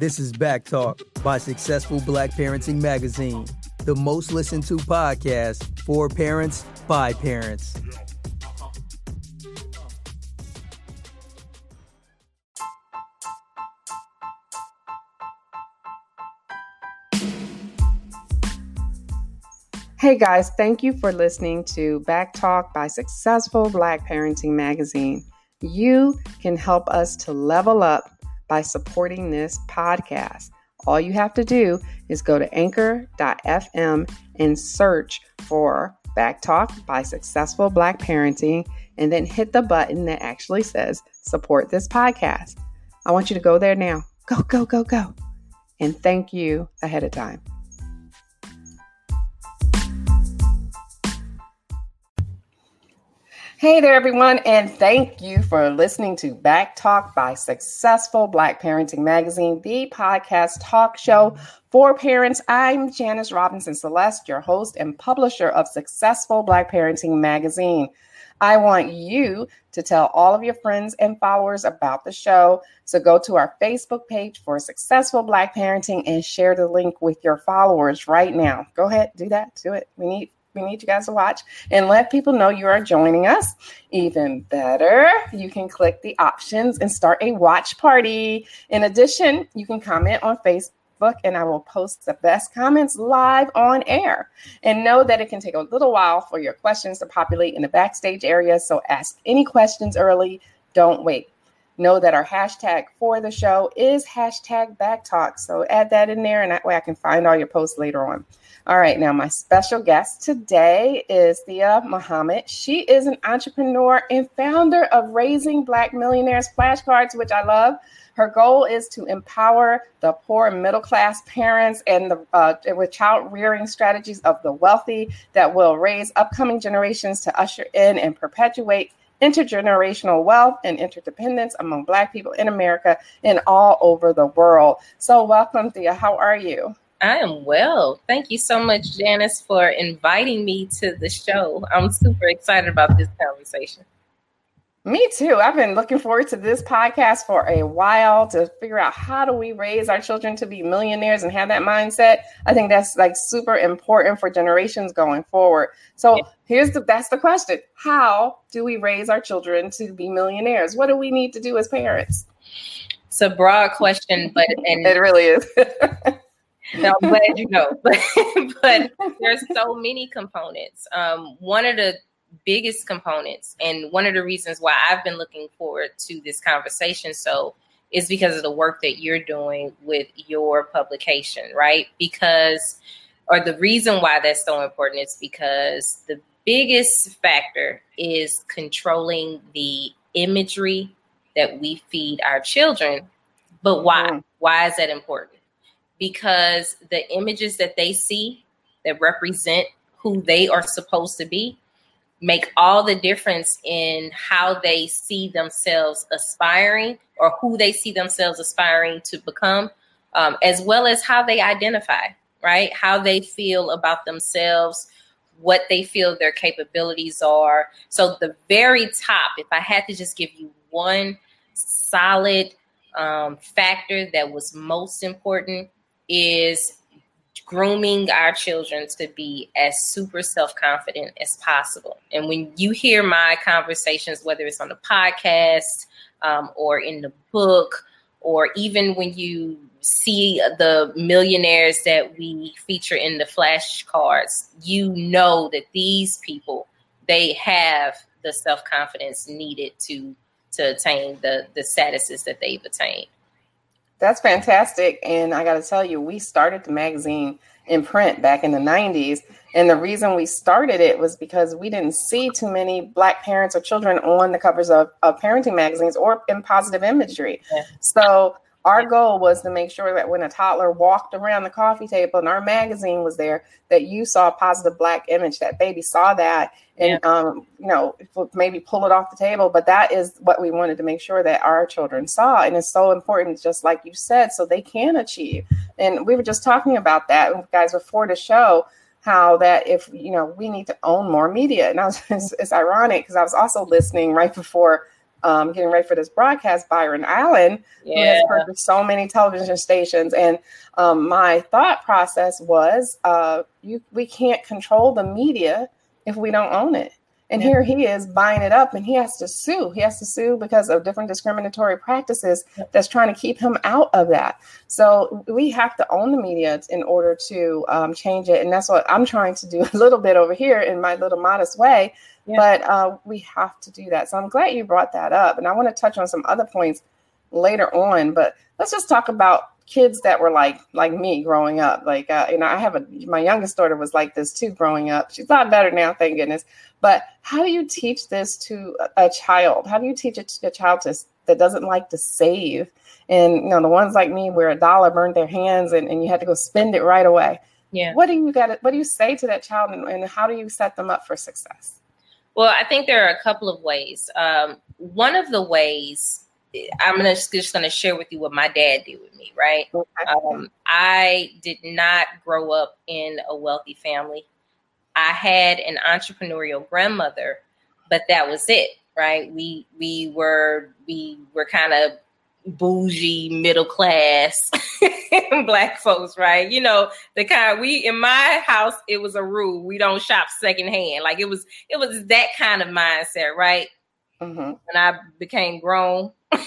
This is Back Talk by Successful Black Parenting Magazine, the most listened to podcast for parents by parents. Hey guys, thank you for listening to Back Talk by Successful Black Parenting Magazine. You can help us to level up by supporting this podcast. All you have to do is go to anchor.fm and search for Back Talk by Successful Black Parenting and then hit the button that actually says support this podcast. I want you to go there now. Go, go, go, go. And thank you ahead of time. Hey there, everyone, and thank you for listening to Back Talk by Successful Black Parenting Magazine, the podcast talk show for parents. I'm Janice Robinson Celeste, your host and publisher of Successful Black Parenting Magazine. I want you to tell all of your friends and followers about the show. So go to our Facebook page for Successful Black Parenting and share the link with your followers right now. Go ahead, do that, do it. We need we need you guys to watch and let people know you are joining us. Even better, you can click the options and start a watch party. In addition, you can comment on Facebook and I will post the best comments live on air. And know that it can take a little while for your questions to populate in the backstage area. So ask any questions early. Don't wait. Know that our hashtag for the show is hashtag backtalk. So add that in there, and that way I can find all your posts later on. All right, now my special guest today is Thea Muhammad. She is an entrepreneur and founder of Raising Black Millionaires flashcards, which I love. Her goal is to empower the poor and middle class parents and the uh, with child rearing strategies of the wealthy that will raise upcoming generations to usher in and perpetuate intergenerational wealth and interdependence among Black people in America and all over the world. So, welcome, Thea. How are you? I am well. Thank you so much, Janice, for inviting me to the show. I'm super excited about this conversation. Me too. I've been looking forward to this podcast for a while to figure out how do we raise our children to be millionaires and have that mindset. I think that's like super important for generations going forward. So yeah. here's the that's the question. How do we raise our children to be millionaires? What do we need to do as parents? It's a broad question, but and it really is. I'm glad you know. But, but there's so many components. Um, one of the biggest components, and one of the reasons why I've been looking forward to this conversation so is because of the work that you're doing with your publication, right? Because, or the reason why that's so important is because the biggest factor is controlling the imagery that we feed our children. But why? Mm. Why is that important? because the images that they see that represent who they are supposed to be make all the difference in how they see themselves aspiring or who they see themselves aspiring to become, um, as well as how they identify, right? How they feel about themselves, what they feel their capabilities are. So, the very top, if I had to just give you one solid um, factor that was most important, is grooming our children to be as super self confident as possible. And when you hear my conversations, whether it's on the podcast um, or in the book, or even when you see the millionaires that we feature in the flashcards, you know that these people they have the self confidence needed to to attain the the statuses that they've attained. That's fantastic. And I got to tell you, we started the magazine in print back in the 90s. And the reason we started it was because we didn't see too many Black parents or children on the covers of, of parenting magazines or in positive imagery. Yeah. So our goal was to make sure that when a toddler walked around the coffee table and our magazine was there, that you saw a positive black image, that baby saw that, and yeah. um, you know, maybe pull it off the table. But that is what we wanted to make sure that our children saw, and it's so important, just like you said, so they can achieve. And we were just talking about that, guys, before the show how that if you know we need to own more media and I was, it's, it's ironic because I was also listening right before um, getting ready for this broadcast, Byron Allen, yeah. who has purchased so many television stations. And um, my thought process was, uh, you we can't control the media if we don't own it. And here he is buying it up and he has to sue. He has to sue because of different discriminatory practices that's trying to keep him out of that. So we have to own the media in order to um, change it. And that's what I'm trying to do a little bit over here in my little modest way. Yeah. But uh, we have to do that. So I'm glad you brought that up. And I want to touch on some other points later on. But let's just talk about kids that were like like me growing up. Like uh, you know i have a my youngest daughter was like this too growing up. She's a lot better now thank goodness. But how do you teach this to a child? How do you teach it to a child to, that doesn't like to save? And you know the ones like me where a dollar burned their hands and, and you had to go spend it right away. Yeah. What do you got what do you say to that child and, and how do you set them up for success? Well i think there are a couple of ways. Um, one of the ways I'm gonna just gonna share with you what my dad did with me, right? Um, I did not grow up in a wealthy family. I had an entrepreneurial grandmother, but that was it, right? We we were we were kind of bougie middle class black folks, right? You know, the kind we in my house, it was a rule. We don't shop secondhand. Like it was it was that kind of mindset, right? Mm-hmm. When I became grown,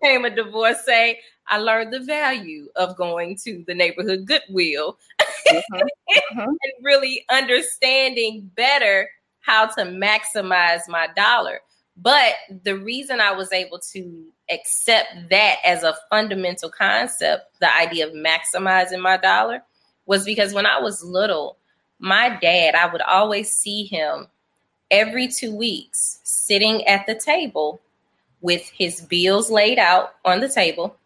became a divorcee, I learned the value of going to the neighborhood Goodwill mm-hmm. Mm-hmm. and really understanding better how to maximize my dollar. But the reason I was able to accept that as a fundamental concept, the idea of maximizing my dollar, was because when I was little, my dad, I would always see him every two weeks sitting at the table with his bills laid out on the table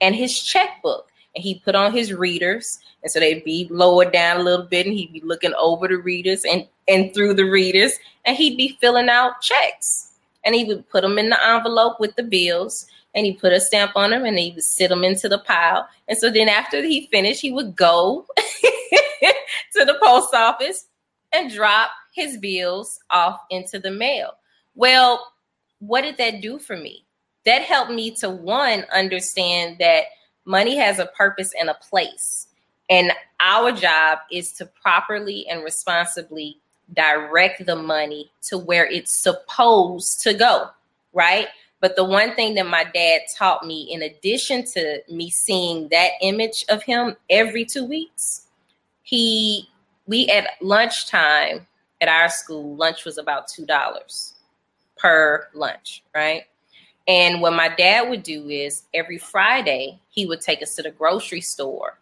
and his checkbook. And he put on his readers. And so they'd be lowered down a little bit and he'd be looking over the readers and, and through the readers. And he'd be filling out checks. And he would put them in the envelope with the bills and he put a stamp on them and he would sit them into the pile. And so then after he finished, he would go to the post office and drop his bills off into the mail. Well, what did that do for me? That helped me to one understand that money has a purpose and a place. And our job is to properly and responsibly direct the money to where it's supposed to go, right? But the one thing that my dad taught me, in addition to me seeing that image of him every two weeks, he, we at lunchtime at our school, lunch was about $2 per lunch, right? And what my dad would do is every Friday, he would take us to the grocery store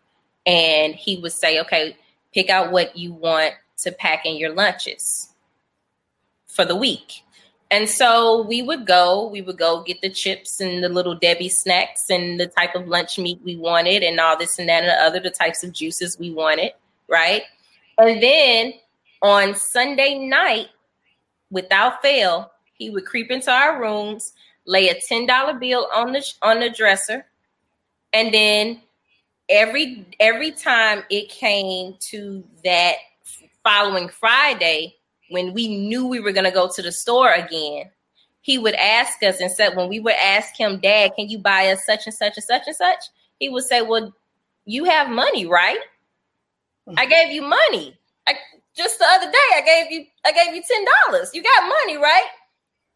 and he would say, okay, pick out what you want to pack in your lunches for the week. And so we would go, we would go get the chips and the little Debbie snacks and the type of lunch meat we wanted and all this and that and the other, the types of juices we wanted, right? And then on Sunday night, without fail, he would creep into our rooms, lay a ten dollar bill on the on the dresser, and then every every time it came to that following Friday when we knew we were going to go to the store again, he would ask us and said when we would ask him, "Dad, can you buy us such and such and such and such?" He would say, "Well, you have money, right? Mm-hmm. I gave you money. I, just the other day, I gave you I gave you ten dollars. You got money, right?"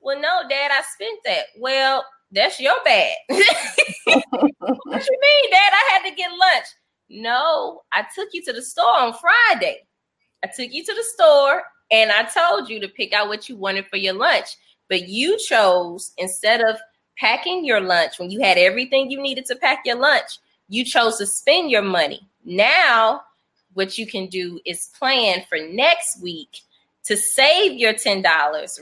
Well, no, Dad, I spent that. Well, that's your bad. what you mean, Dad? I had to get lunch. No, I took you to the store on Friday. I took you to the store and I told you to pick out what you wanted for your lunch. But you chose instead of packing your lunch when you had everything you needed to pack your lunch, you chose to spend your money. Now, what you can do is plan for next week to save your $10,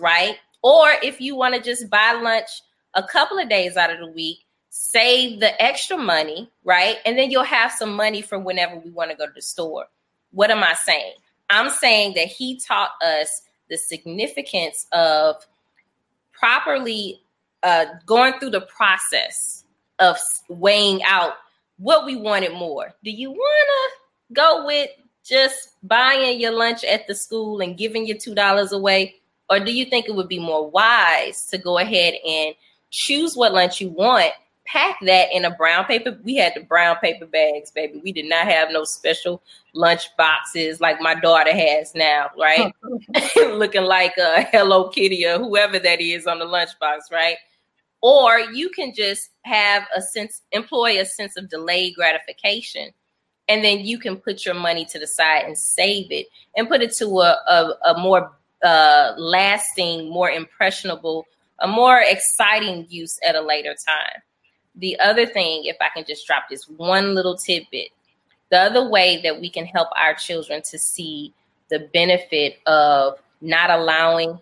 right? Or if you want to just buy lunch a couple of days out of the week, save the extra money, right? And then you'll have some money for whenever we want to go to the store. What am I saying? I'm saying that he taught us the significance of properly uh, going through the process of weighing out what we wanted more. Do you want to go with just buying your lunch at the school and giving your $2 away? Or do you think it would be more wise to go ahead and choose what lunch you want, pack that in a brown paper? We had the brown paper bags, baby. We did not have no special lunch boxes like my daughter has now, right? Looking like a Hello Kitty or whoever that is on the lunchbox, right? Or you can just have a sense, employ a sense of delayed gratification and then you can put your money to the side and save it and put it to a, a, a more lasting, more impressionable, a more exciting use at a later time. The other thing, if I can just drop this one little tidbit, the other way that we can help our children to see the benefit of not allowing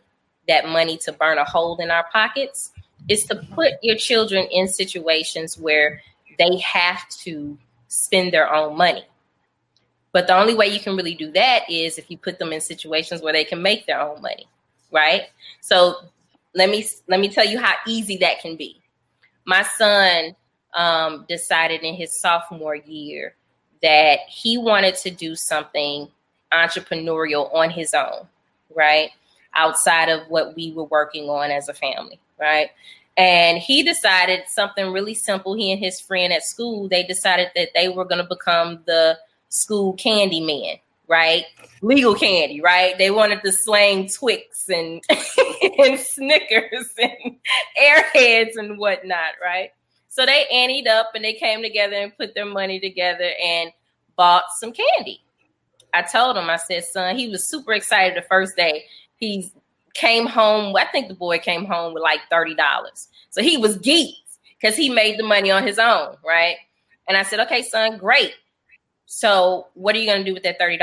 that money to burn a hole in our pockets is to put your children in situations where they have to spend their own money. But the only way you can really do that is if you put them in situations where they can make their own money, right? So let me let me tell you how easy that can be. My son um, decided in his sophomore year that he wanted to do something entrepreneurial on his own, right? Outside of what we were working on as a family, right? And he decided something really simple. He and his friend at school, they decided that they were going to become the school candy man, right? Legal candy, right? They wanted to slang Twix and and Snickers and Airheads and whatnot, right? So they anteed up and they came together and put their money together and bought some candy. I told him, I said, son, he was super excited the first day. He came home. I think the boy came home with like $30. So he was geeked because he made the money on his own, right? And I said, okay, son, great. So what are you going to do with that $30?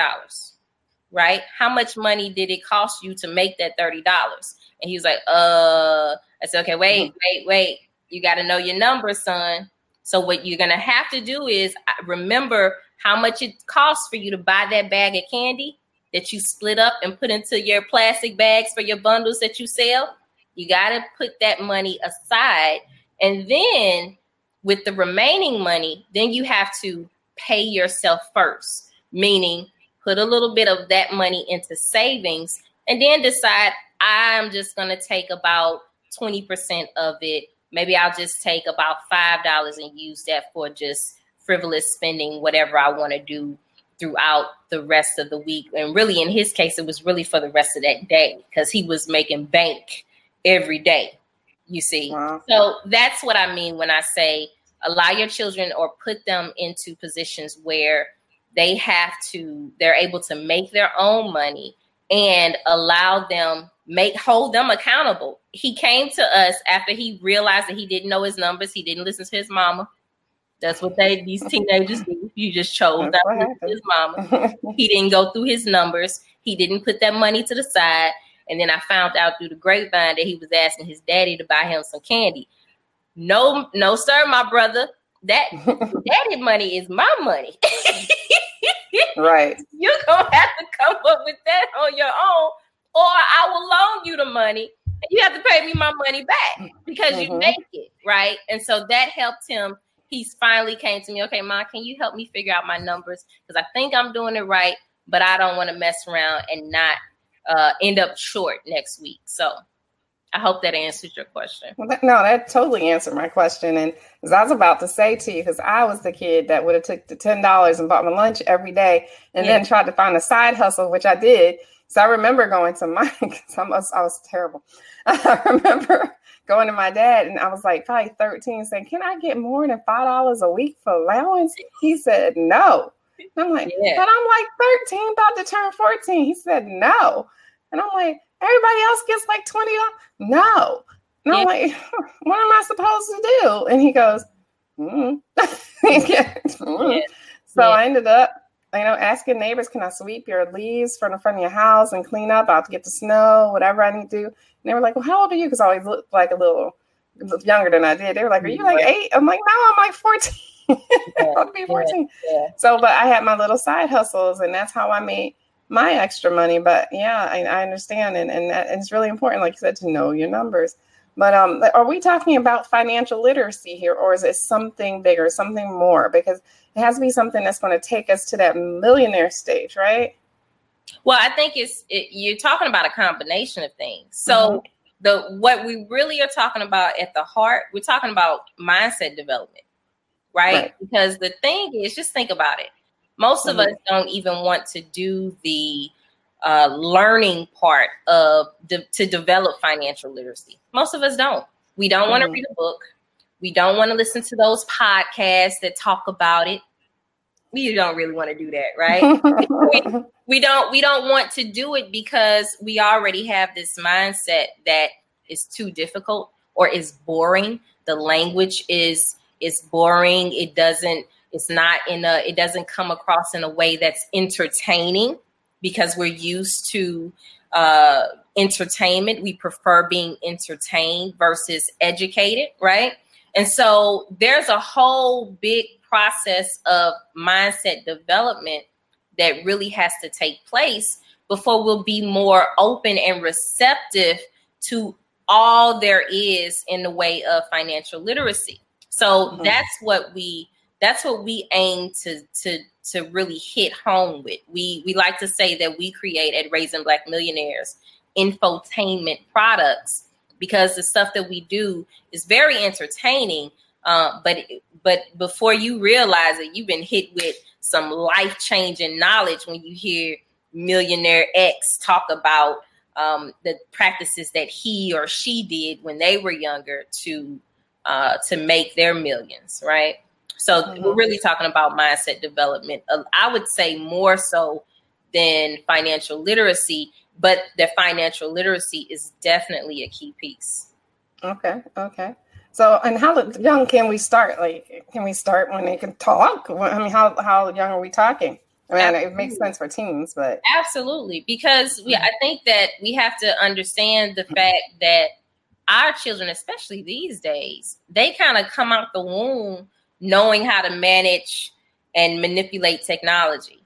Right? How much money did it cost you to make that $30? And he was like, uh, I said, okay, wait, mm-hmm. wait, wait. You got to know your numbers, son. So what you're going to have to do is uh, remember how much it costs for you to buy that bag of candy that you split up and put into your plastic bags for your bundles that you sell. You got to put that money aside. And then with the remaining money, then you have to pay yourself first, meaning put a little bit of that money into savings and then decide I'm just going to take about 20% of it. Maybe I'll just take about $5 and use that for just frivolous spending, whatever I want to do throughout the rest of the week. And really, in his case, it was really for the rest of that day because he was making bank every day, you see. Wow. So that's what I mean when I say allow your children or put them into positions where they have to, they're able to make their own money and allow them make hold them accountable. He came to us after he realized that he didn't know his numbers. He didn't listen to his mama. That's what they these teenagers do. You just chose not to listen to his mama. he didn't go through his numbers. He didn't put that money to the side. And then I found out through the grapevine that he was asking his daddy to buy him some candy. No, no, sir, my brother. That daddy money is my money. right. You're gonna have to come up with that on your own, or I will loan you the money. And you have to pay me my money back because mm-hmm. you make it, right? And so that helped him. He's finally came to me, okay, mom, can you help me figure out my numbers? Because I think I'm doing it right, but I don't want to mess around and not uh, end up short next week. So I hope that answers your question. Well, that, no, that totally answered my question. And as I was about to say to you, because I was the kid that would have took the ten dollars and bought my lunch every day, and yeah. then tried to find a side hustle, which I did. So I remember going to my, I was, I was terrible. I remember going to my dad, and I was like probably thirteen, saying, "Can I get more than five dollars a week for allowance?" He said, "No." And I'm like, yeah. "But I'm like thirteen, about to turn 14. He said, "No." And I'm like, everybody else gets like 20 no. And i'm like what am i supposed to do? And he goes mm. mm. so i ended up you know asking neighbors can i sweep your leaves from the front of your house and clean up? I'll get the snow whatever i need to do. And they were like well how old are you? Because i always looked like a little younger than i did. They were like are you like eight? I'm like no i'm like 14 I'll be 14 yeah, yeah. so but i had my little side hustles and that's how i made my extra money. But yeah, I, I understand, and and it's really important, like you said, to know your numbers. But um, are we talking about financial literacy here, or is it something bigger, something more? Because it has to be something that's going to take us to that millionaire stage, right? Well, I think it's it, you're talking about a combination of things. So mm-hmm. the what we really are talking about at the heart, we're talking about mindset development, right? right. Because the thing is, just think about it. Most mm-hmm. of us don't even want to do the uh, learning part of de- to develop financial literacy. Most of us don't. We don't mm-hmm. want to read a book. We don't want to listen to those podcasts that talk about it. We don't really want to do that, right? we, we don't we don't want to do it because we already have this mindset that is too difficult or is boring. The language is is boring. It doesn't it's not in a it doesn't come across in a way that's entertaining because we're used to uh entertainment. We prefer being entertained versus educated, right? And so there's a whole big process of mindset development that really has to take place before we'll be more open and receptive to all there is in the way of financial literacy. So mm-hmm. that's what we that's what we aim to to to really hit home with. We we like to say that we create at Raising Black Millionaires infotainment products because the stuff that we do is very entertaining. Uh, but but before you realize it, you've been hit with some life changing knowledge when you hear millionaire X talk about um, the practices that he or she did when they were younger to uh, to make their millions, right? So mm-hmm. we're really talking about mindset development. Uh, I would say more so than financial literacy but the financial literacy is definitely a key piece. Okay. Okay. So, and how young can we start? Like, can we start when they can talk? I mean, how how young are we talking? I mean, Absolutely. it makes sense for teens, but Absolutely, because we, I think that we have to understand the fact that our children, especially these days, they kind of come out the womb knowing how to manage and manipulate technology,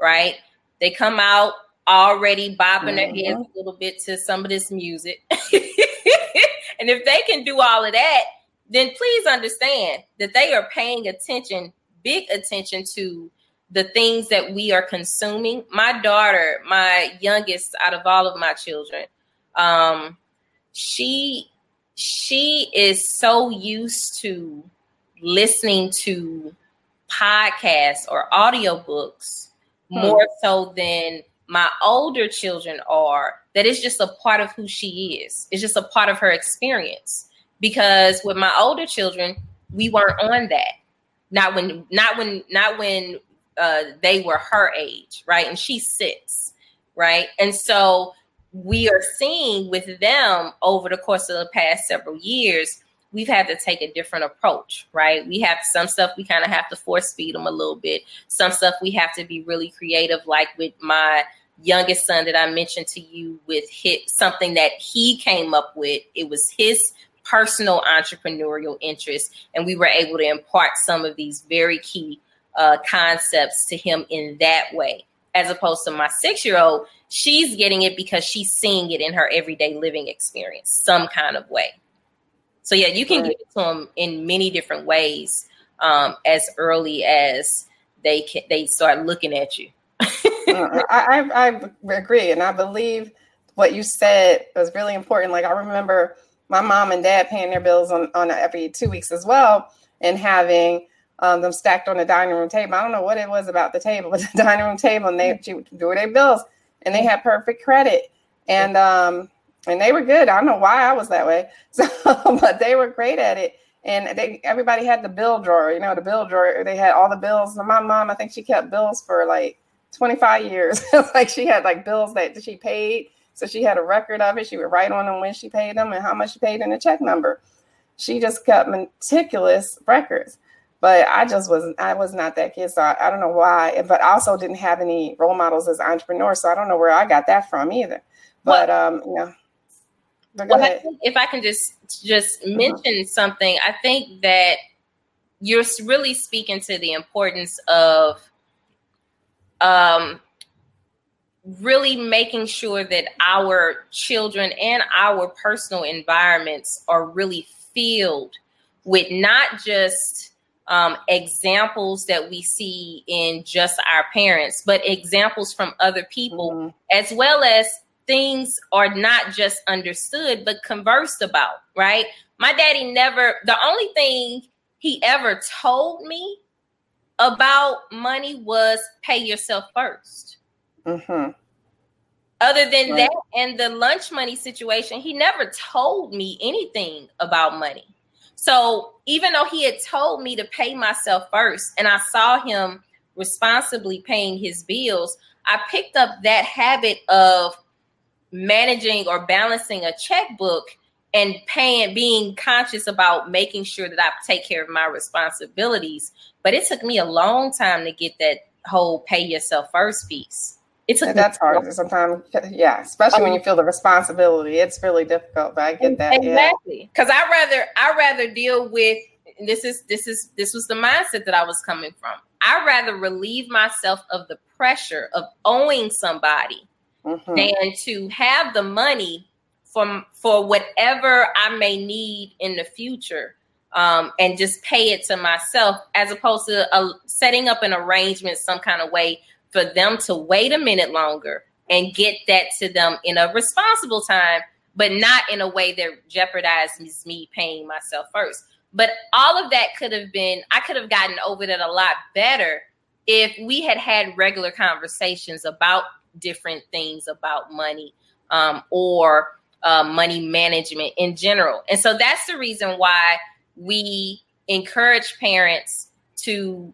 right? They come out already bobbing mm-hmm. their heads a little bit to some of this music. and if they can do all of that, then please understand that they are paying attention, big attention to the things that we are consuming. My daughter, my youngest out of all of my children, um, she she is so used to listening to podcasts or audiobooks hmm. more so than my older children are that it's just a part of who she is. It's just a part of her experience. Because with my older children, we weren't on that. Not when not when not when uh, they were her age, right? And she's six, right? And so we are seeing with them over the course of the past several years we've had to take a different approach, right? We have some stuff we kind of have to force feed them a little bit. Some stuff we have to be really creative, like with my youngest son that I mentioned to you with hit something that he came up with. It was his personal entrepreneurial interest, and we were able to impart some of these very key uh, concepts to him in that way. As opposed to my six year old, she's getting it because she's seeing it in her everyday living experience, some kind of way. So yeah, you can right. give it to them in many different ways um, as early as they can. They start looking at you. uh, I, I, I agree, and I believe what you said was really important. Like I remember my mom and dad paying their bills on, on every two weeks as well, and having um, them stacked on the dining room table. I don't know what it was about the table, but the dining room table, and they would do their bills, and they had perfect credit, and um, and they were good. I don't know why I was that way. So, but they were great at it. And they everybody had the bill drawer, you know, the bill drawer. They had all the bills. My mom, I think she kept bills for like 25 years. like she had like bills that she paid. So she had a record of it. She would write on them when she paid them and how much she paid in a check number. She just kept meticulous records. But I just wasn't, I was not that kid. So I, I don't know why. But I also didn't have any role models as entrepreneurs. So I don't know where I got that from either. But, well, um, you know well, I if I can just just uh-huh. mention something, I think that you're really speaking to the importance of um, really making sure that our children and our personal environments are really filled with not just um, examples that we see in just our parents, but examples from other people, mm-hmm. as well as things are not just understood, but conversed about, right? My daddy never, the only thing he ever told me about money was pay yourself 1st mm-hmm. Other than right. that, and the lunch money situation, he never told me anything about money. So even though he had told me to pay myself first, and I saw him responsibly paying his bills, I picked up that habit of managing or balancing a checkbook and paying being conscious about making sure that I take care of my responsibilities. But it took me a long time to get that whole pay yourself first piece. It took that's hard sometimes. Yeah, especially when you um, feel the responsibility. It's really difficult, but I get that. Exactly. Because yeah. I rather I rather deal with this is this is this was the mindset that I was coming from. I rather relieve myself of the pressure of owing somebody mm-hmm. than to have the money for for whatever I may need in the future. Um, and just pay it to myself as opposed to uh, setting up an arrangement some kind of way for them to wait a minute longer and get that to them in a responsible time, but not in a way that jeopardizes me paying myself first. But all of that could have been, I could have gotten over that a lot better if we had had regular conversations about different things about money um, or uh, money management in general. And so that's the reason why we encourage parents to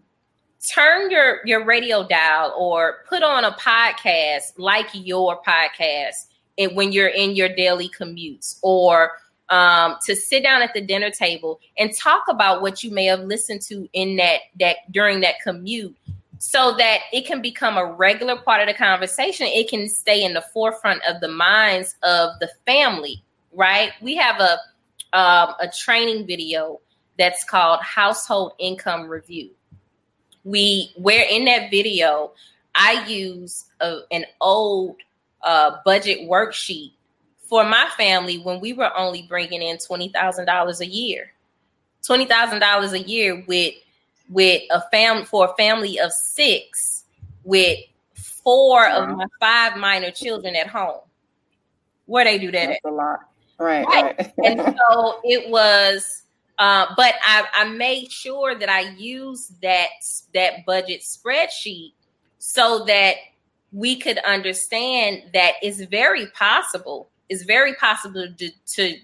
turn your your radio dial or put on a podcast like your podcast and when you're in your daily commutes or um, to sit down at the dinner table and talk about what you may have listened to in that that during that commute so that it can become a regular part of the conversation. It can stay in the forefront of the minds of the family right? We have a um, a training video that's called household income review. We where in that video i use a, an old uh, budget worksheet for my family when we were only bringing in $20000 a year. $20000 a year with with a family for a family of six with four wow. of my five minor children at home where they do that That's at. a lot right, right. right. and so it was uh, but I, I made sure that I used that that budget spreadsheet so that we could understand that it's very possible. It's very possible to, to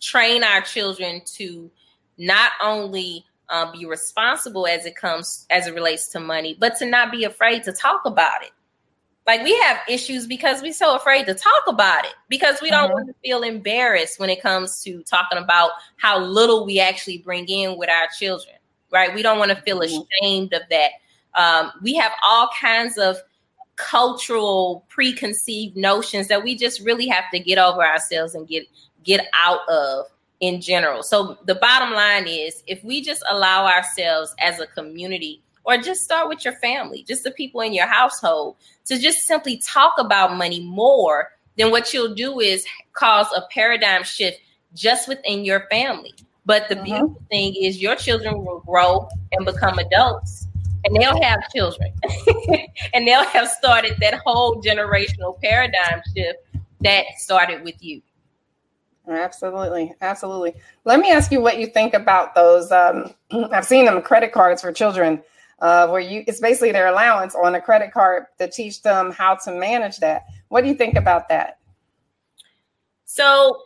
train our children to not only uh, be responsible as it comes as it relates to money, but to not be afraid to talk about it. Like we have issues because we're so afraid to talk about it because we don't mm-hmm. want to feel embarrassed when it comes to talking about how little we actually bring in with our children, right? We don't want to feel mm-hmm. ashamed of that. Um, we have all kinds of cultural preconceived notions that we just really have to get over ourselves and get get out of in general. So the bottom line is if we just allow ourselves as a community or just start with your family, just the people in your household, to just simply talk about money more, then what you'll do is cause a paradigm shift just within your family. But the mm-hmm. beautiful thing is your children will grow and become adults and they'll have children and they'll have started that whole generational paradigm shift that started with you. Absolutely, absolutely. Let me ask you what you think about those. Um, I've seen them credit cards for children uh, where you it's basically their allowance on a credit card to teach them how to manage that. What do you think about that? So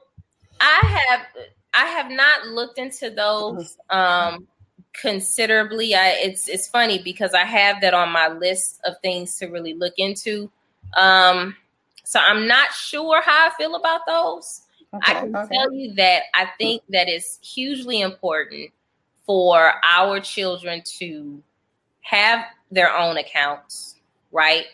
I have I have not looked into those um, considerably. I, it's it's funny because I have that on my list of things to really look into. Um, so I'm not sure how I feel about those. Okay, I can okay. tell you that I think that it's hugely important for our children to have their own accounts, right?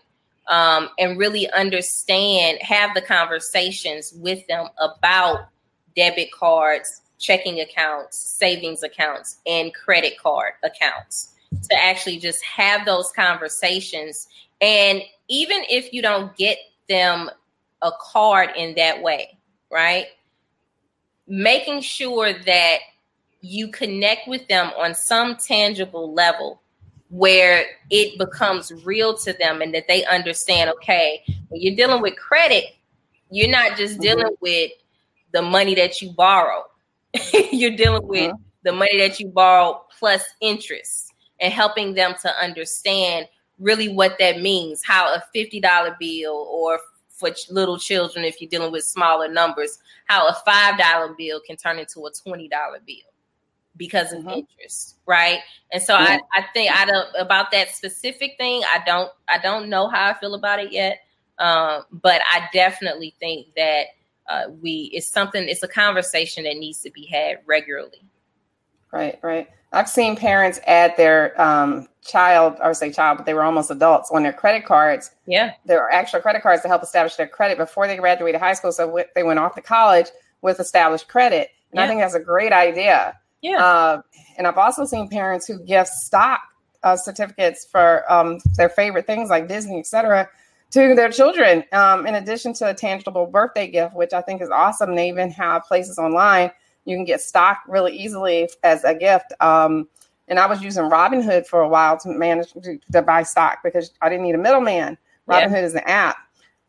Um, and really understand, have the conversations with them about debit cards, checking accounts, savings accounts, and credit card accounts to actually just have those conversations. And even if you don't get them a card in that way, right? Making sure that you connect with them on some tangible level where it becomes real to them and that they understand okay when you're dealing with credit you're not just mm-hmm. dealing with the money that you borrow you're dealing with mm-hmm. the money that you borrow plus interest and helping them to understand really what that means how a $50 bill or for little children if you're dealing with smaller numbers how a $5 bill can turn into a $20 bill because of mm-hmm. interest right? And so I, I think i don't about that specific thing i don't i don't know how i feel about it yet. Um, but i definitely think that uh, we it's something it's a conversation that needs to be had regularly. Right right i've seen parents add their um, child or say child but they were almost adults on their credit cards yeah there are actual credit cards to help establish their credit before they graduated high school so they went off to college with established credit and yeah. i think that's a great idea yeah. Uh, and I've also seen parents who gift stock uh, certificates for um, their favorite things like Disney, etc., to their children, um, in addition to a tangible birthday gift, which I think is awesome. They even have places online you can get stock really easily as a gift. Um, and I was using Robinhood for a while to manage to, to buy stock because I didn't need a middleman. Robinhood yeah. is an app.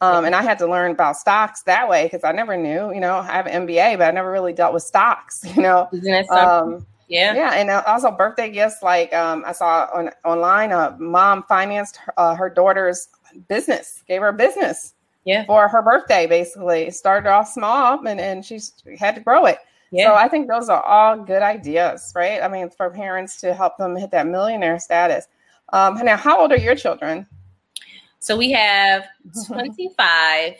Um, and I had to learn about stocks that way because I never knew, you know, I have an MBA, but I never really dealt with stocks, you know. Um, yeah. Yeah. And uh, also birthday gifts. Like um, I saw on online, a mom financed her, uh, her daughter's business, gave her a business yeah. for her birthday, basically. It started off small and, and she had to grow it. Yeah. So I think those are all good ideas, right? I mean, for parents to help them hit that millionaire status. Um, now, how old are your children? So we have 25,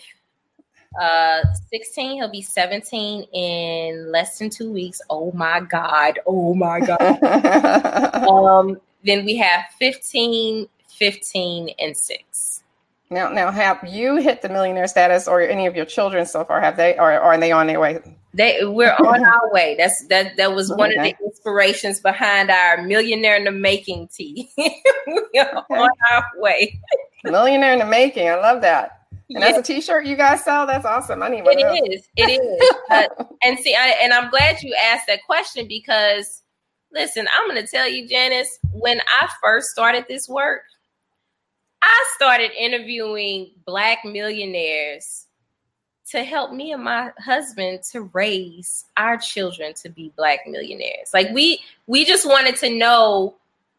uh, 16, he'll be 17 in less than two weeks. Oh my God. Oh my God. um, then we have 15, 15, and six. Now, now, have you hit the millionaire status, or any of your children so far? Have they, or, or are they on their way? They, we're on our way. That's that. That was one okay. of the inspirations behind our millionaire in the making tee. we are okay. on our way. Millionaire in the making. I love that. And that's a T-shirt you guys sell. That's awesome. I need one. It is. It is. uh, and see, I, and I'm glad you asked that question because, listen, I'm going to tell you, Janice. When I first started this work, I started interviewing Black millionaires to help me and my husband to raise our children to be Black millionaires. Like we, we just wanted to know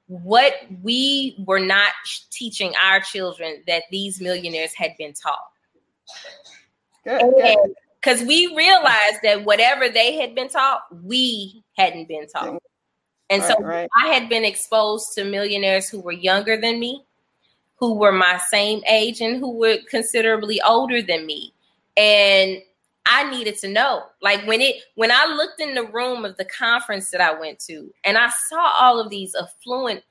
what we were not teaching our children that these millionaires had been taught. Because we realized that whatever they had been taught, we hadn't been taught. And right, so right. I had been exposed to millionaires who were younger than me, who were my same age, and who were considerably older than me. And I needed to know. Like when it when I looked in the room of the conference that I went to and I saw all of these affluent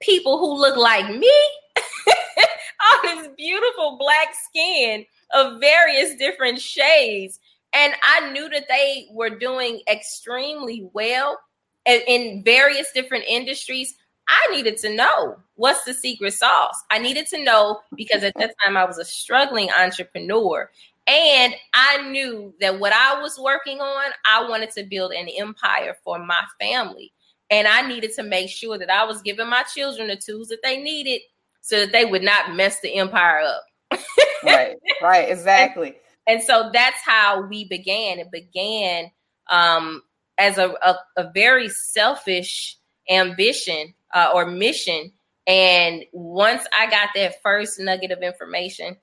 people who look like me, all this beautiful black skin of various different shades. And I knew that they were doing extremely well in various different industries. I needed to know what's the secret sauce. I needed to know because at that time I was a struggling entrepreneur and I knew that what I was working on, I wanted to build an empire for my family. And I needed to make sure that I was giving my children the tools that they needed so that they would not mess the empire up. right, right, exactly. And, and, so that's how we began. It began um, as a, a, a, very selfish ambition uh, or mission. And once I got that first nugget of information,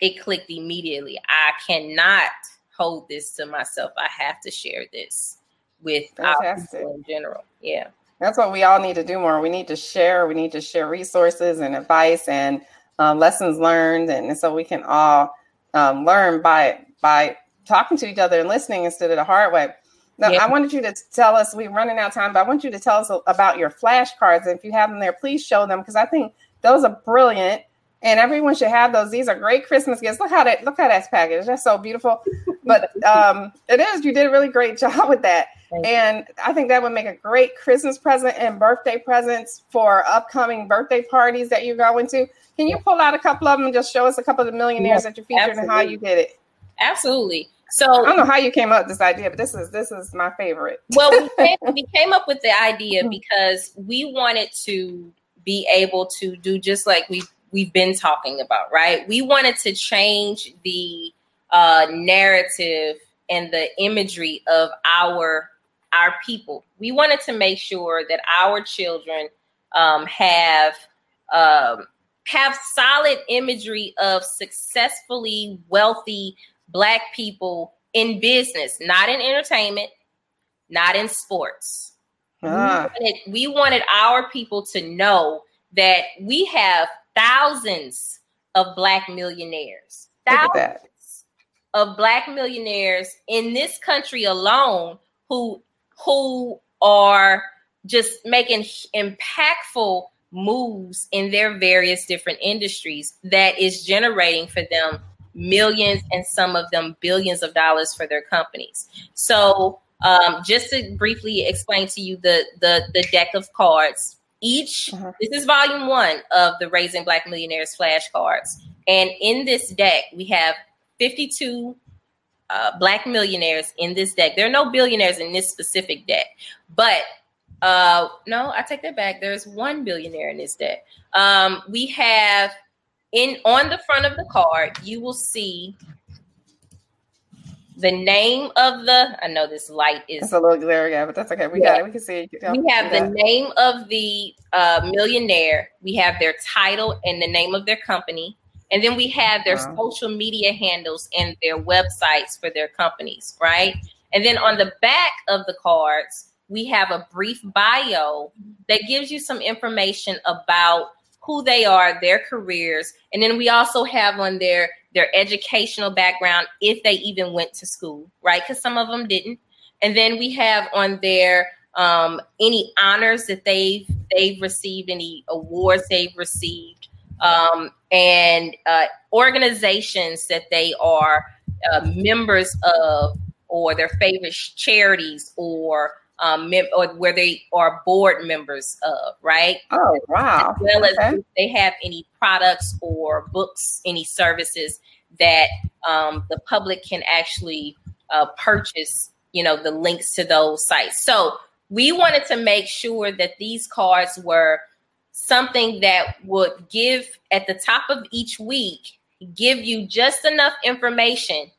it clicked immediately. I cannot hold this to myself. I have to share this with Fantastic. people in general. Yeah. That's what we all need to do more. We need to share. We need to share resources and advice and um, lessons learned, and, so we can all um, learn by by talking to each other and listening instead of the hard way. Now, yeah. I wanted you to tell us. We're running out of time, but I want you to tell us about your flashcards. And if you have them there, please show them because I think those are brilliant and everyone should have those. These are great Christmas gifts. Look how that look how that's packaged. That's so beautiful. But um, it is. You did a really great job with that. Thank and you. I think that would make a great Christmas present and birthday presents for upcoming birthday parties that you're going to. Can you pull out a couple of them and just show us a couple of the millionaires yes, that you featured absolutely. and how you did it? Absolutely. So I don't know how you came up with this idea, but this is this is my favorite. well, we came, we came up with the idea because we wanted to be able to do just like we we've been talking about, right? We wanted to change the uh, narrative and the imagery of our our people. We wanted to make sure that our children um, have um, have solid imagery of successfully wealthy black people in business, not in entertainment, not in sports. Ah. We, wanted, we wanted our people to know that we have thousands of black millionaires. Thousands of black millionaires in this country alone who who are just making impactful moves in their various different industries that is generating for them millions and some of them billions of dollars for their companies. So, um, just to briefly explain to you the the, the deck of cards, each uh-huh. this is volume one of the Raising Black Millionaires flashcards, and in this deck we have 52 uh, black millionaires in this deck. There are no billionaires in this specific deck, but uh, no, I take that back. There's one billionaire in this deck. Um, we have in on the front of the card, you will see the name of the. I know this light is it's a little glare, yeah, but that's okay. We yeah. got it. We can see. It. We have the name of the uh, millionaire. We have their title and the name of their company. And then we have their wow. social media handles and their websites for their companies, right? And then on the back of the cards, we have a brief bio that gives you some information about who they are, their careers, and then we also have on their their educational background if they even went to school, right? Because some of them didn't. And then we have on there um, any honors that they've they've received, any awards they've received, um, and uh, organizations that they are uh, members of, or their favorite charities, or um, mem- or where they are board members of, right? Oh, wow. As well okay. as if they have any products or books, any services that um, the public can actually uh, purchase, you know, the links to those sites. So we wanted to make sure that these cards were something that would give at the top of each week, give you just enough information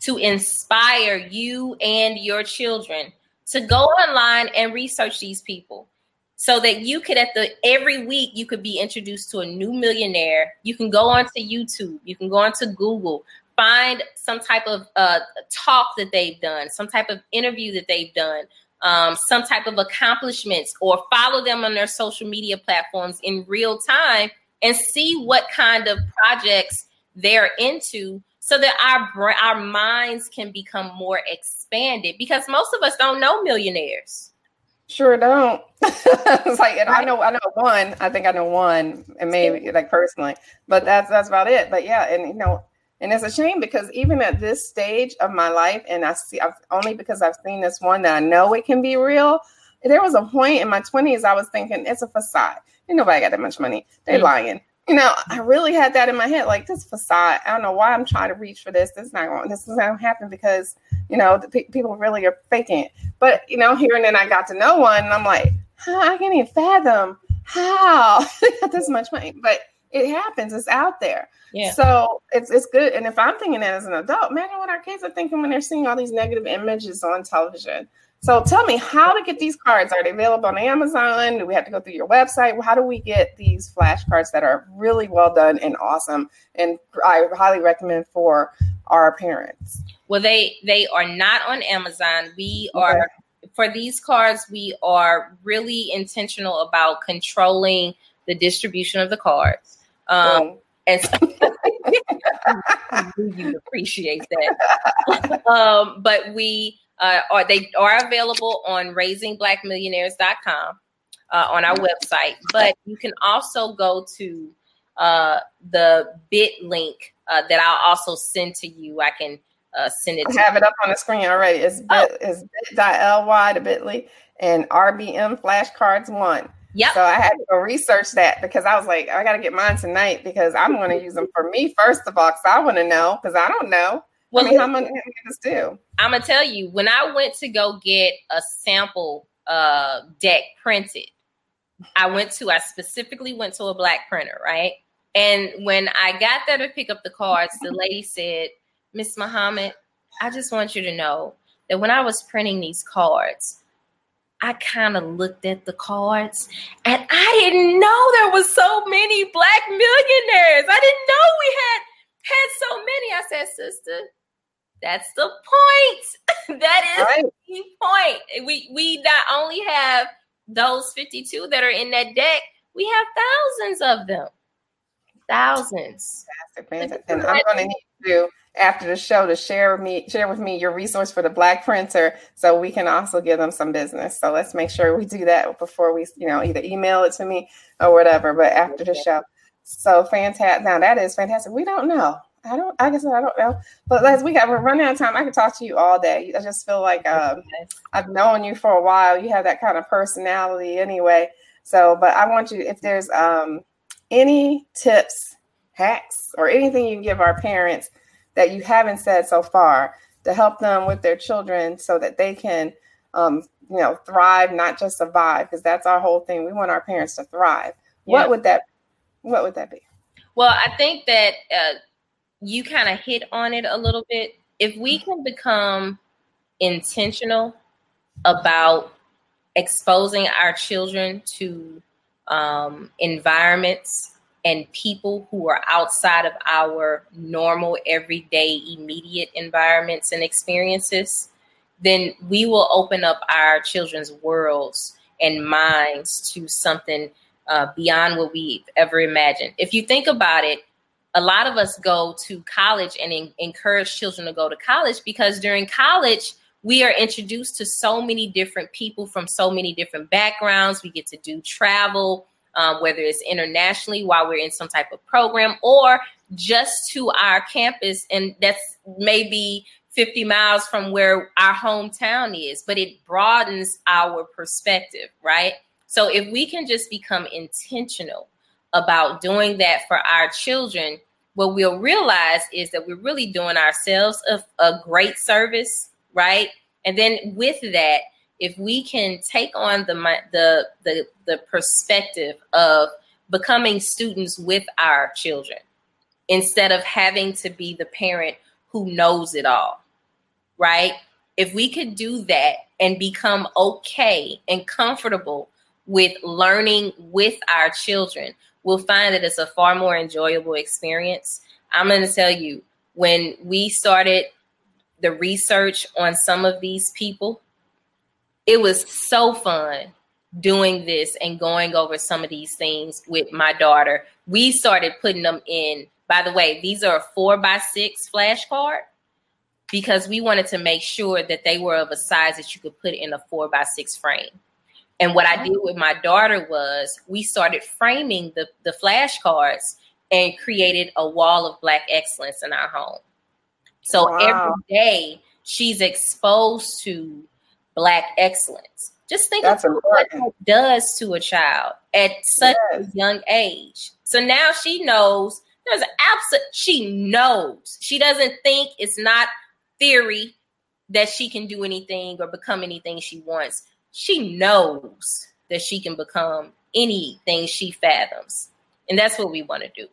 to inspire you and your children to go online and research these people so that you could at the every week you could be introduced to a new millionaire. You can go onto youtube. You can go onto google. Find some type of uh, talk that they've done some type of interview that they've done um, some type of accomplishments or follow them on their social media platforms in real time and see what kind of projects they're into so that our our minds can become more expanded because most of us don't know millionaires. Sure don't. it's like and I know I know one. I think I know one, and maybe like personally, but that's that's about it. But yeah, and you know, and it's a shame because even at this stage of my life, and I see I've only because I've seen this one that I know it can be real. There was a point in my twenties I was thinking it's a facade. Ain't nobody got that much money. They're mm-hmm. lying you know, I really had that in my head, like this facade. I don't know why I'm trying to reach for this. This is not going. This is not going to happen because you know the pe- people really are faking it. But you know, here and then I got to know one, and I'm like, huh, I can't even fathom how got this much money. But it happens. It's out there. Yeah. So it's it's good. And if I'm thinking that as an adult, imagine what our kids are thinking when they're seeing all these negative images on television. So tell me how to get these cards. Are they available on Amazon? Do we have to go through your website? How do we get these flashcards that are really well done and awesome? And I highly recommend for our parents. Well, they they are not on Amazon. We okay. are for these cards. We are really intentional about controlling the distribution of the cards. Um, and so, you appreciate that. um, but we uh, are they are available on raisingblackmillionaires.com uh, on our website, but you can also go to uh, the bit link uh, that I'll also send to you. I can uh, send it. I have it up on the screen already. It's bit, oh. it's bit.ly to bitly and RBM flashcards one. Yeah. So I had to go research that because I was like, I got to get mine tonight because I'm going to use them for me first of all because I want to know because I don't know. Well, I mean, how many this do? I'm gonna tell you when I went to go get a sample uh, deck printed. I went to. I specifically went to a black printer, right? And when I got there to pick up the cards, the lady said, "Miss Muhammad, I just want you to know that when I was printing these cards." I kind of looked at the cards and I didn't know there was so many black millionaires. I didn't know we had had so many. I said, sister, that's the point. that is right. the point. We we not only have those 52 that are in that deck, we have thousands of them. Thousands. Fantastic, And I'm gonna need you after the show to share with me share with me your resource for the black printer so we can also give them some business so let's make sure we do that before we you know either email it to me or whatever but after the show so fantastic now that is fantastic we don't know I don't. I guess I don't know. But as we got we're running out of time, I could talk to you all day. I just feel like um, I've known you for a while. You have that kind of personality, anyway. So, but I want you if there's um, any tips, hacks, or anything you can give our parents that you haven't said so far to help them with their children, so that they can, um, you know, thrive, not just survive, because that's our whole thing. We want our parents to thrive. What would that? What would that be? Well, I think that. Uh, you kind of hit on it a little bit. If we can become intentional about exposing our children to um, environments and people who are outside of our normal, everyday, immediate environments and experiences, then we will open up our children's worlds and minds to something uh, beyond what we've ever imagined. If you think about it, a lot of us go to college and in, encourage children to go to college because during college we are introduced to so many different people from so many different backgrounds. We get to do travel um, whether it's internationally while we're in some type of program or just to our campus and that's maybe 50 miles from where our hometown is but it broadens our perspective right? So if we can just become intentional about doing that for our children, what we'll realize is that we're really doing ourselves a, a great service, right? And then with that, if we can take on the the the, the perspective of becoming students with our children instead of having to be the parent who knows it all, right? If we could do that and become okay and comfortable with learning with our children, we'll find that it's a far more enjoyable experience. I'm going to tell you, when we started the research on some of these people, it was so fun doing this and going over some of these things with my daughter. We started putting them in. By the way, these are four by six flashcard because we wanted to make sure that they were of a size that you could put in a four by six frame. And what I did with my daughter was we started framing the, the flashcards and created a wall of Black excellence in our home. So wow. every day she's exposed to Black excellence. Just think That's of what that does to a child at such yes. a young age. So now she knows there's an absolute, she knows. She doesn't think it's not theory that she can do anything or become anything she wants she knows that she can become anything she fathoms. And that's what we want to do.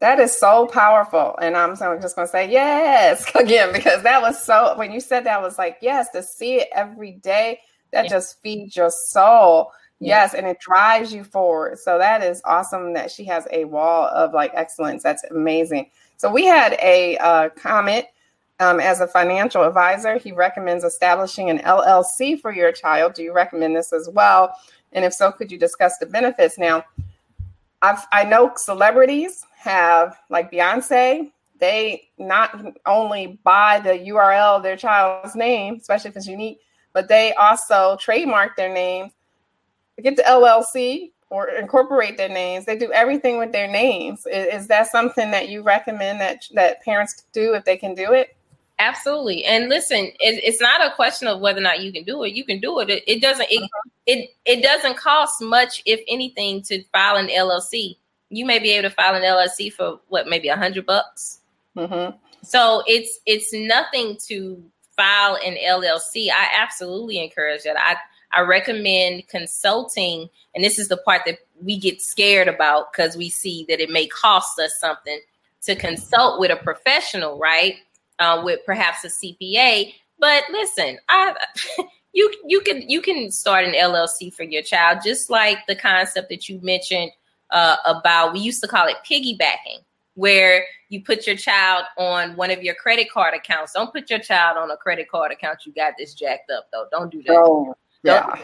That is so powerful. And I'm just going to say yes again, because that was so, when you said that, I was like, yes, to see it every day, that yeah. just feeds your soul. Yeah. Yes. And it drives you forward. So that is awesome that she has a wall of like excellence. That's amazing. So we had a uh, comment um, as a financial advisor, he recommends establishing an LLC for your child. Do you recommend this as well? And if so, could you discuss the benefits? Now, I've, I know celebrities have, like Beyonce, they not only buy the URL of their child's name, especially if it's unique, but they also trademark their names, get the LLC or incorporate their names. They do everything with their names. Is, is that something that you recommend that that parents do if they can do it? Absolutely. And listen, it, it's not a question of whether or not you can do it. You can do it. It, it doesn't it, uh-huh. it it doesn't cost much, if anything, to file an LLC. You may be able to file an LLC for what, maybe a hundred bucks. Mm-hmm. So it's it's nothing to file an LLC. I absolutely encourage that. I I recommend consulting, and this is the part that we get scared about because we see that it may cost us something to consult with a professional, right? Uh, with perhaps a CPA. But listen, I you you can you can start an LLC for your child, just like the concept that you mentioned uh, about. We used to call it piggybacking, where you put your child on one of your credit card accounts. Don't put your child on a credit card account. You got this jacked up though. Don't do that. Oh, yeah.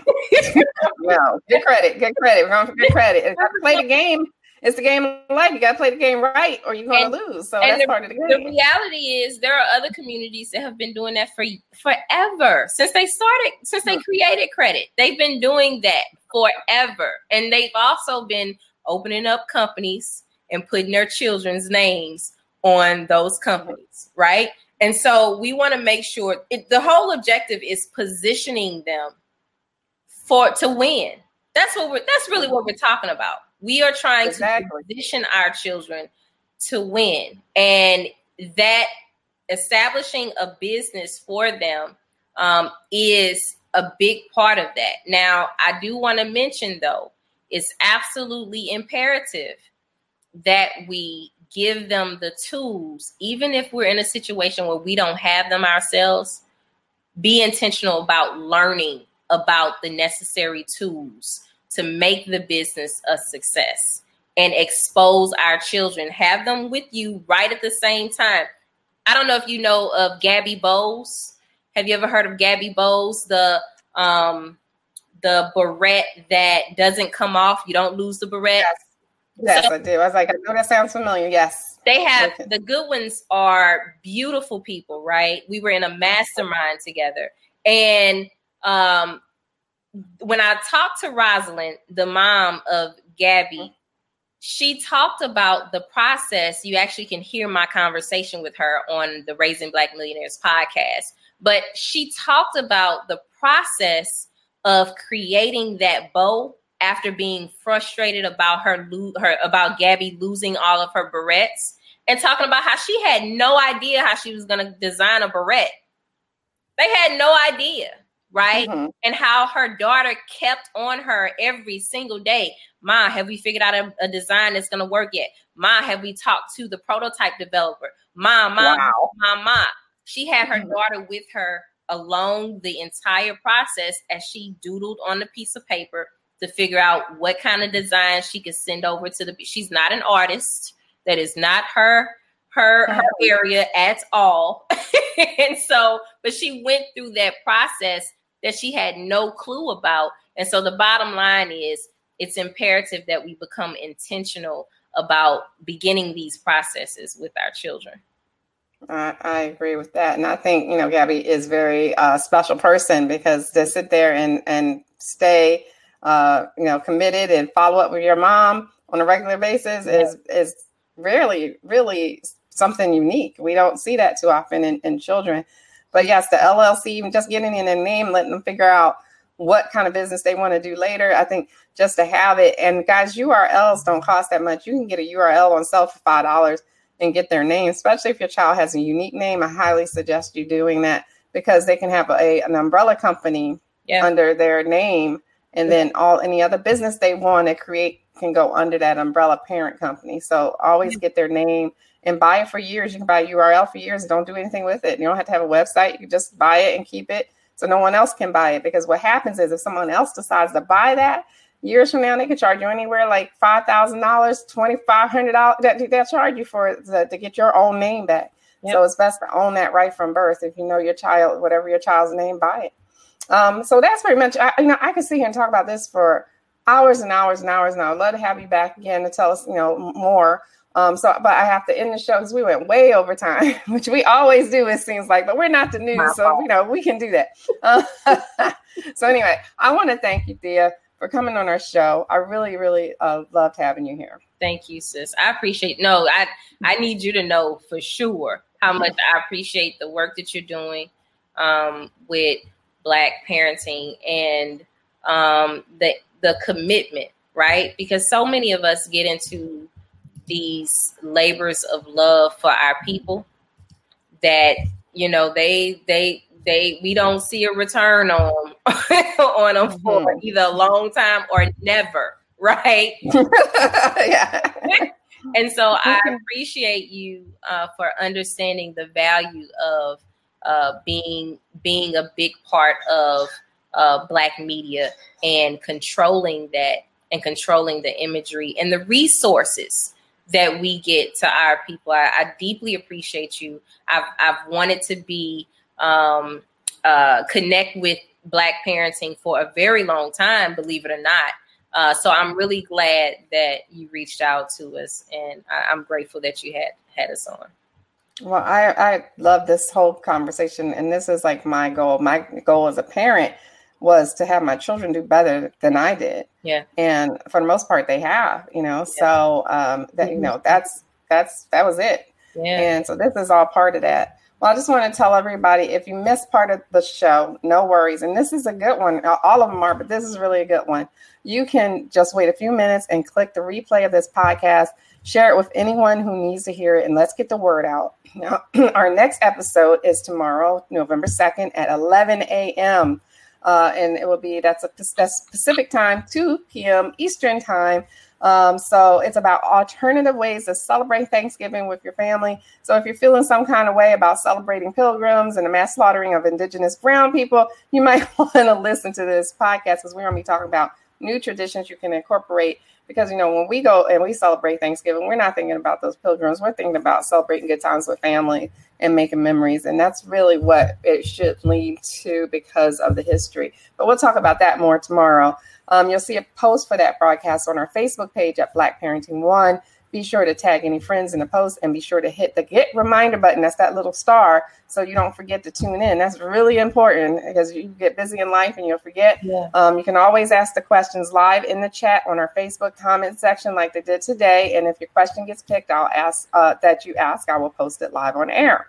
no, good credit. Good credit. We're going for good credit. Play the game, it's the game of life. You got to play the game right, or you're going to lose. So that's the, part of the game. The reality is, there are other communities that have been doing that for forever since they started, since they created credit. They've been doing that forever, and they've also been opening up companies and putting their children's names on those companies, right? And so we want to make sure it, the whole objective is positioning them for to win. That's what we're. That's really what we're talking about we are trying exactly. to position our children to win, and that establishing a business for them um, is a big part of that. Now, I do want to mention though, it's absolutely imperative that we give them the tools, even if we're in a situation where we don't have them ourselves. Be intentional about learning about the necessary tools to make the business a success and expose our children. Have them with you right at the same time. I don't know if you know of Gabby Bows. Have you ever heard of Gabby Bows? The um the barrette that doesn't come off. You don't lose the barrette. Yes, yes so, I do. I was like, I know that sounds familiar. Yes. They have okay. the good ones are beautiful people, right? We were in a mastermind together. And um when I talked to Rosalind, the mom of Gabby, uh-huh. she talked about the process. You actually can hear my conversation with her on the Raising Black Millionaires podcast. But she talked about the process of creating that bow after being frustrated about her, her about Gabby losing all of her barrettes and talking about how she had no idea how she was going to design a barrette. They had no idea right? Mm-hmm. And how her daughter kept on her every single day. Ma, have we figured out a, a design that's going to work yet? Ma, have we talked to the prototype developer? Ma, ma, wow. ma, ma. She had her mm-hmm. daughter with her along the entire process as she doodled on the piece of paper to figure out what kind of design she could send over to the. She's not an artist. That is not her her her area at all. and so, but she went through that process that she had no clue about. And so the bottom line is it's imperative that we become intentional about beginning these processes with our children. I, I agree with that. And I think, you know, Gabby is very uh, special person because to sit there and, and stay, uh, you know, committed and follow up with your mom on a regular basis yeah. is, is rarely, really something unique. We don't see that too often in, in children. But yes, the LLC, even just getting in a name, letting them figure out what kind of business they want to do later. I think just to have it. And guys, URLs don't cost that much. You can get a URL on sale for five dollars and get their name, especially if your child has a unique name. I highly suggest you doing that because they can have a an umbrella company yeah. under their name, and then all any other business they want to create can go under that umbrella parent company. So always get their name and buy it for years. You can buy a URL for years. Don't do anything with it. You don't have to have a website. You just buy it and keep it so no one else can buy it. Because what happens is if someone else decides to buy that, years from now they could charge you anywhere like five thousand dollars, twenty five hundred dollars. That they'll charge you for to, to get your own name back. Yep. So it's best to own that right from birth. If you know your child, whatever your child's name, buy it. Um, so that's pretty much. I, you know, I could sit here and talk about this for hours and hours and hours. And I would love to have you back again to tell us, you know, more um, so, but I have to end the show because we went way over time, which we always do, it seems like, but we're not the news. so, you know, we can do that. Uh, so, anyway, I want to thank you, Thea, for coming on our show. I really, really uh, loved having you here. Thank you, sis. I appreciate. No, I I need you to know for sure how much I appreciate the work that you're doing um, with Black parenting and um, the the commitment, right? Because so many of us get into these labors of love for our people that you know they they they we don't see a return on on them mm-hmm. for either a long time or never, right? yeah. and so I appreciate you uh, for understanding the value of uh, being being a big part of uh, Black media and controlling that and controlling the imagery and the resources that we get to our people. I, I deeply appreciate you. I've I've wanted to be um, uh, connect with Black parenting for a very long time, believe it or not. Uh, so I'm really glad that you reached out to us, and I, am grateful that you had had us on. Well, I I love this whole conversation, and this is like my goal. My goal as a parent was to have my children do better than I did. Yeah. And for the most part, they have. You know, yeah. so um, that mm-hmm. you know that's that's that was it. Yeah. And so this is all part of that. Well, I just want to tell everybody if you missed part of the show, no worries. And this is a good one. All of them are, but this is really a good one. You can just wait a few minutes and click the replay of this podcast, share it with anyone who needs to hear it, and let's get the word out. Now, our next episode is tomorrow, November 2nd at 11 a.m. Uh, and it will be that's a that's Pacific time, 2 p.m. Eastern time. Um, so it's about alternative ways to celebrate Thanksgiving with your family. So if you're feeling some kind of way about celebrating pilgrims and the mass slaughtering of indigenous brown people, you might want to listen to this podcast because we're going to be talking about new traditions you can incorporate. Because you know, when we go and we celebrate Thanksgiving, we're not thinking about those pilgrims. We're thinking about celebrating good times with family and making memories. And that's really what it should lead to because of the history. But we'll talk about that more tomorrow. Um, you'll see a post for that broadcast on our Facebook page at Black Parenting One. Be sure to tag any friends in the post and be sure to hit the get reminder button. That's that little star so you don't forget to tune in. That's really important because you get busy in life and you'll forget. Yeah. Um, you can always ask the questions live in the chat on our Facebook comment section, like they did today. And if your question gets picked, I'll ask uh, that you ask. I will post it live on air.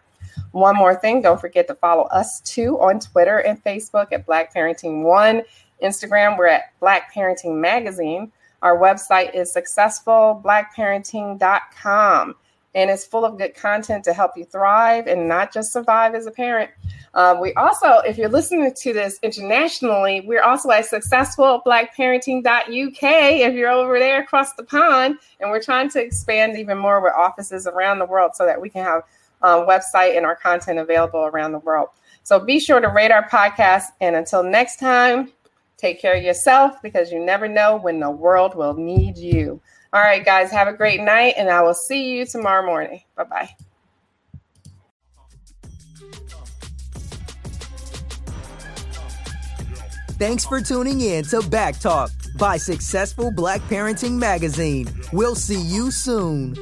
One more thing, don't forget to follow us too on Twitter and Facebook at Black Parenting One Instagram, we're at Black Parenting Magazine. Our website is successfulblackparenting.com and it's full of good content to help you thrive and not just survive as a parent. Um, we also, if you're listening to this internationally, we're also at successfulblackparenting.uk if you're over there across the pond. And we're trying to expand even more with offices around the world so that we can have a um, website and our content available around the world. So be sure to rate our podcast. And until next time, Take care of yourself because you never know when the world will need you. All right, guys, have a great night, and I will see you tomorrow morning. Bye bye. Thanks for tuning in to Back Talk by Successful Black Parenting Magazine. We'll see you soon.